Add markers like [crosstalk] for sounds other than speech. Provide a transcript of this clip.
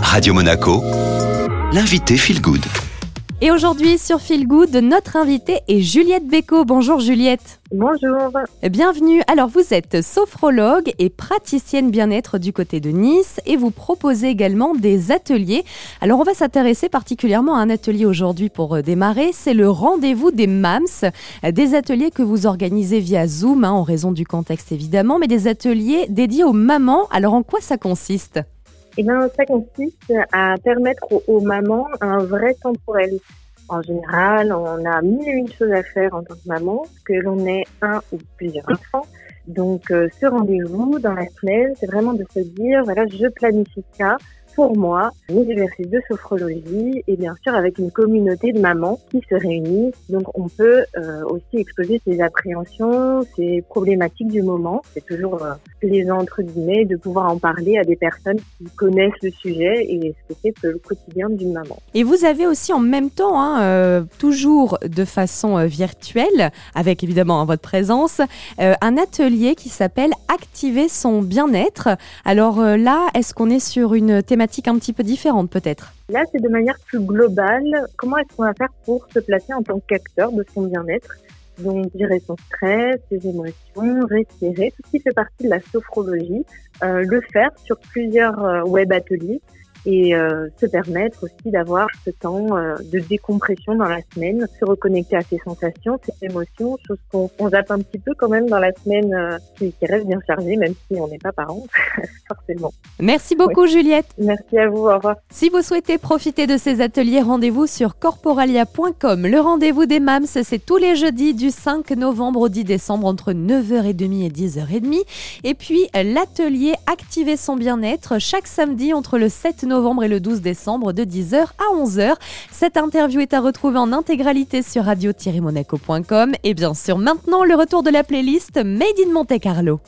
Radio Monaco, l'invité Feel Good. Et aujourd'hui sur Feel Good, notre invitée est Juliette Béco. Bonjour Juliette. Bonjour. Bienvenue. Alors vous êtes sophrologue et praticienne bien-être du côté de Nice et vous proposez également des ateliers. Alors on va s'intéresser particulièrement à un atelier aujourd'hui pour euh, démarrer. C'est le rendez-vous des MAMS, des ateliers que vous organisez via Zoom hein, en raison du contexte évidemment, mais des ateliers dédiés aux mamans. Alors en quoi ça consiste? Eh bien, ça consiste à permettre aux, aux mamans un vrai temps pour elles. En général, on a mille et une choses à faire en tant que maman, que l'on ait un ou plusieurs enfants. Donc, euh, ce rendez-vous dans la semaine, c'est vraiment de se dire, voilà, je planifie ça pour moi, mes exercices de sophrologie et bien sûr avec une communauté de mamans qui se réunissent. Donc, on peut euh, aussi exposer ses appréhensions, ses problématiques du moment. C'est toujours euh, plaisant, entre guillemets, de pouvoir en parler à des personnes qui connaissent le sujet et ce que c'est le quotidien d'une maman. Et vous avez aussi en même temps, hein, euh, toujours de façon euh, virtuelle, avec évidemment votre présence, euh, un atelier qui s'appelle Activer son bien-être. Alors euh, là, est-ce qu'on est sur une thématique un petit peu différente peut-être? Là, c'est de manière plus globale. Comment est-ce qu'on va faire pour se placer en tant qu'acteur de son bien-être? Donc, gérer son stress, ses émotions, respirer, tout ce qui fait partie de la sophrologie. Euh, le faire sur plusieurs euh, web ateliers et euh, se permettre aussi d'avoir ce temps euh, de décompression dans la semaine, se reconnecter à ses sensations, ses émotions, chose qu'on on zappe un petit peu quand même dans la semaine euh, qui, qui reste bien chargée, même si on n'est pas parent, [laughs] forcément. Merci beaucoup Juliette. Merci à vous, au revoir. Si vous souhaitez profiter de ces ateliers, rendez-vous sur corporalia.com. Le rendez-vous des MAMS, c'est tous les jeudis du 5 novembre au 10 décembre entre 9h30 et 10h30. Et puis l'atelier Activer son bien-être chaque samedi entre le 7 novembre et le 12 décembre de 10h à 11h. Cette interview est à retrouver en intégralité sur radio-monaco.com et bien sûr maintenant le retour de la playlist Made in Monte Carlo.